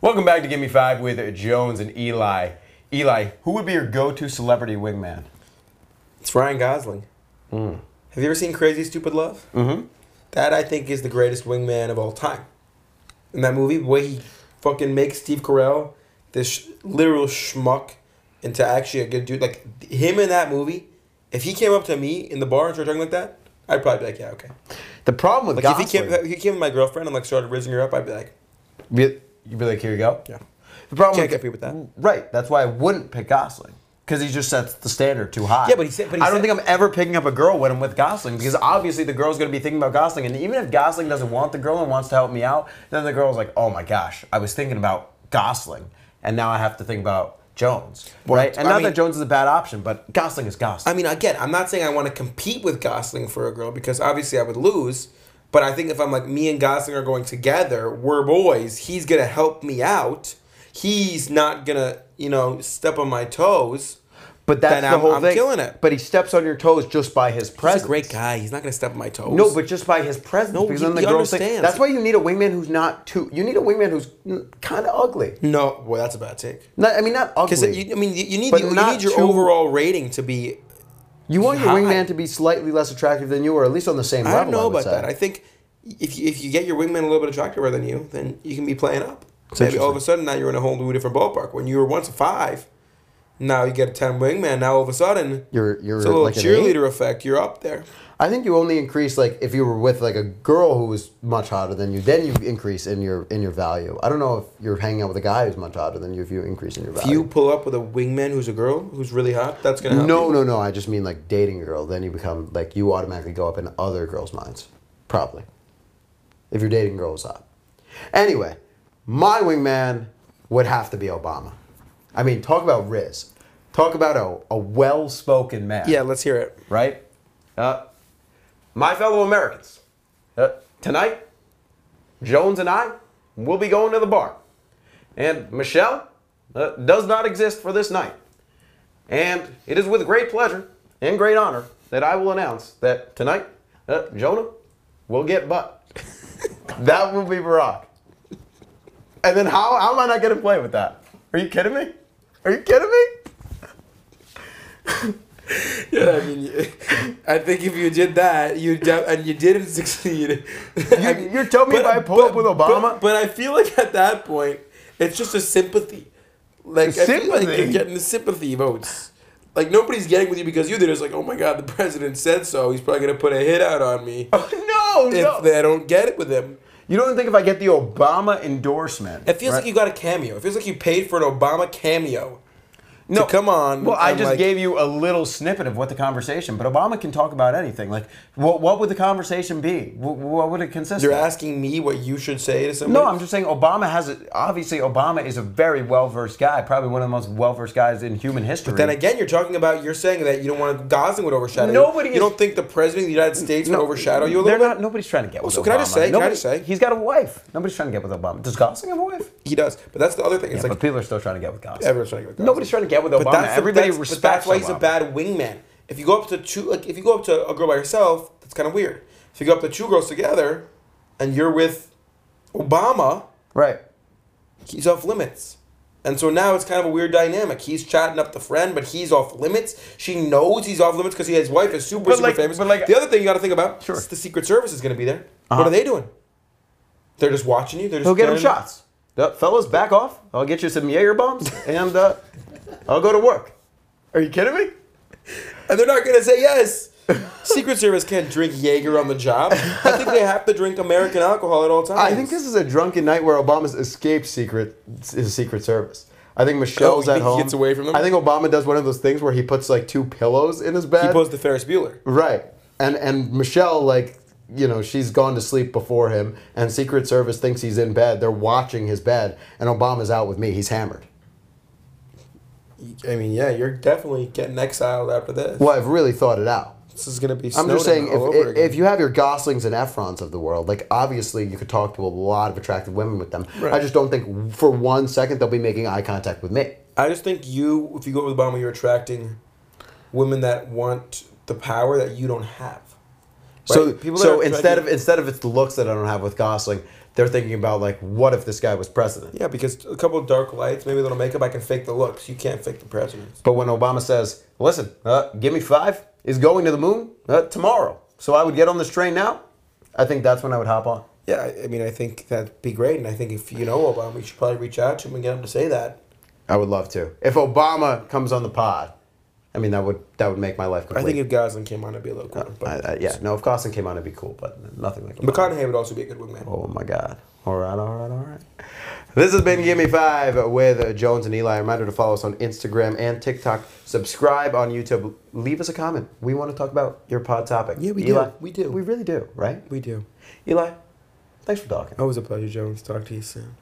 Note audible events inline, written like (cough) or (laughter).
Welcome back to Give Me Five with Jones and Eli. Eli, who would be your go-to celebrity wingman? It's Ryan Gosling. Have you ever seen Crazy Stupid Love? Mm-hmm. That I think is the greatest wingman of all time. In that movie, the way he fucking makes Steve Carell, this sh- literal schmuck, into actually a good dude. Like him in that movie, if he came up to me in the bar and started talking like that, I'd probably be like, yeah, okay. The problem with Like if Gosling, he came, if he came with my girlfriend and like started raising her up, I'd be like, you'd be like, here you go. yeah. The problem Can't compete with that. Right. That's why I wouldn't pick Gosling. Because he just sets the standard too high. Yeah, but he said- but he I don't said- think I'm ever picking up a girl when I'm with Gosling because obviously the girl's going to be thinking about Gosling, and even if Gosling doesn't want the girl and wants to help me out, then the girl's like, "Oh my gosh, I was thinking about Gosling, and now I have to think about Jones." Well, right? And I not mean- that Jones is a bad option, but Gosling is Gosling. I mean, again, I'm not saying I want to compete with Gosling for a girl because obviously I would lose. But I think if I'm like me and Gosling are going together, we're boys. He's gonna help me out. He's not gonna, you know, step on my toes. but that's the I'm- whole I'm thing. killing it. But he steps on your toes just by his presence. He's a great guy. He's not gonna step on my toes. No, but just by his presence. No, because he- then the he girls think- That's why you need a wingman who's not too. You need a wingman who's kind of ugly. no, well, that's a bad take. Not, I mean, not Because ugly. I mean, you, you need you, you need your too- overall rating to be. You want your wingman to be slightly less attractive than you, or at least on the same I level. I don't know would about say. that. I think if you, if you get your wingman a little bit attractiver than you, then you can be playing up. Maybe all of a sudden now you're in a whole new different ballpark. When you were once a five, now you get a ten wingman. Now all of a sudden You're you're it's a little like cheerleader effect. You're up there. I think you only increase like if you were with like a girl who was much hotter than you, then you increase in your in your value. I don't know if you're hanging out with a guy who's much hotter than you if you increase in your value. If you pull up with a wingman who's a girl who's really hot, that's gonna help no, you. no, no. I just mean like dating a girl. Then you become like you automatically go up in other girls' minds, probably. If you're dating girls hot. Anyway, my wingman would have to be Obama. I mean, talk about Riz. Talk about a, a well-spoken man. Yeah, let's hear it. right? Uh, my fellow Americans, uh, tonight, Jones and I will be going to the bar. And Michelle uh, does not exist for this night. And it is with great pleasure and great honor that I will announce that tonight, uh, Jonah will get butt. (laughs) that will be Barack. And then how, how am I not going to play with that? Are you kidding me? Are you kidding me? (laughs) Yeah, I mean, I think if you did that, you de- and you didn't (laughs) succeed. Mean, you're telling me if I pull up with Obama? But, but I feel like at that point, it's just a sympathy. Like I feel like Sympathy? you're getting the sympathy votes. Like nobody's getting with you because you did. It's like, oh my god, the president said so. He's probably gonna put a hit out on me (laughs) no, if no. they don't get it with him. You don't think if I get the Obama endorsement? It feels right? like you got a cameo. It feels like you paid for an Obama cameo. No, come on. Well, I just like- gave you a little snippet of what the conversation, but Obama can talk about anything. Like, what, what would the conversation be? What, what would it consist of? You're of? asking me what you should say to somebody. No, I'm just saying Obama has a, obviously Obama is a very well versed guy, probably one of the most well versed guys in human history. But then again, you're talking about you're saying that you don't want Gosling would overshadow Nobody you. is- You don't think the president of the United States No, would overshadow you a little they're not. bit? Nobody's trying to get with so Obama. can I just say- can I just say? he's got a wife. Nobody's trying to get with Obama. Does Gosling have a wife? He does, but that's the other thing. It's but like people are still trying to get with Gosling. everyone's trying to get with Gosling. Nobody's trying to get with But Obama. that's the- Everybody that's- respects But that's why he's a bad wingman. If you go up to two, like if you go up to a girl by yourself, that's kind of weird. If you go up to two girls together, and you're with Obama, Right. he's off limits. And so now it's kind of a weird dynamic. He's chatting up the friend, but he's off limits. She knows he's off limits because his wife is super, But super like- famous. but like- the other thing you got to think about Sure. is the Secret Service is going to be there. Uh-huh. What are they doing? They're just watching you. They're just He'll get him staring- shots. Uh, fellas, back off. I'll get you some Jaeger bombs, and uh, I'll go to work. Are you kidding me? And they're not going to say yes. Secret Service can't drink Jaeger on the job. I think they have to drink American alcohol at all times. I think this is a drunken night where Obama's escaped secret his Secret Service. I think Michelle's Oh, at think he home. gets away from them? I think Obama does one of those things where he puts like two pillows in his bed. he posed to Ferris Bueller. right, and and Michelle like you know she's gone to sleep before him, and Secret Service thinks he's in bed. They're watching his bed, and Obama's out with me. He's hammered. I mean, yeah, you're definitely getting exiled after this. Well, I've really thought it out. This is going to be. I'm just saying, if, if, if you have your Goslings and Efrons of the world, like obviously you could talk to a lot of attractive women with them. Right. I just don't think for one second they'll be making eye contact with me. I just think you, if you go with Obama, you're attracting women that want the power that you don't have. So, People so instead of instead of it's the looks that I don't have with Gosling, they're thinking about like, what if this guy was president? Yeah, because a couple of dark lights, maybe a little makeup, I can fake the looks. You can't fake the presidents. But when Obama says, "Listen, uh, give me five is going to the moon uh, tomorrow," so I would get on this train now. I think that's when I would hop on. Yeah, I- I mean, I think that'd be great, and I think if you know Obama, you should probably reach out to him and get him to say that. I would love to. If Obama comes on the pod, I mean that would that would make my life I think if Gosling came on, it'd be a little cooler. But I, I, yeah, no, if Costin came on, it'd be cool, but nothing like. McConaughey would also be a good wingman. Oh my God! All right, all right, all right. This has been Give Me Five with Jones and Eli. Reminder to follow us on Instagram and TikTok. Subscribe on YouTube. Leave us a comment. We want to talk about your pod topic. Yeah, we do. We do. We really do, right? We do. Eli, thanks for talking. Always a pleasure, Jones. Talk to you soon.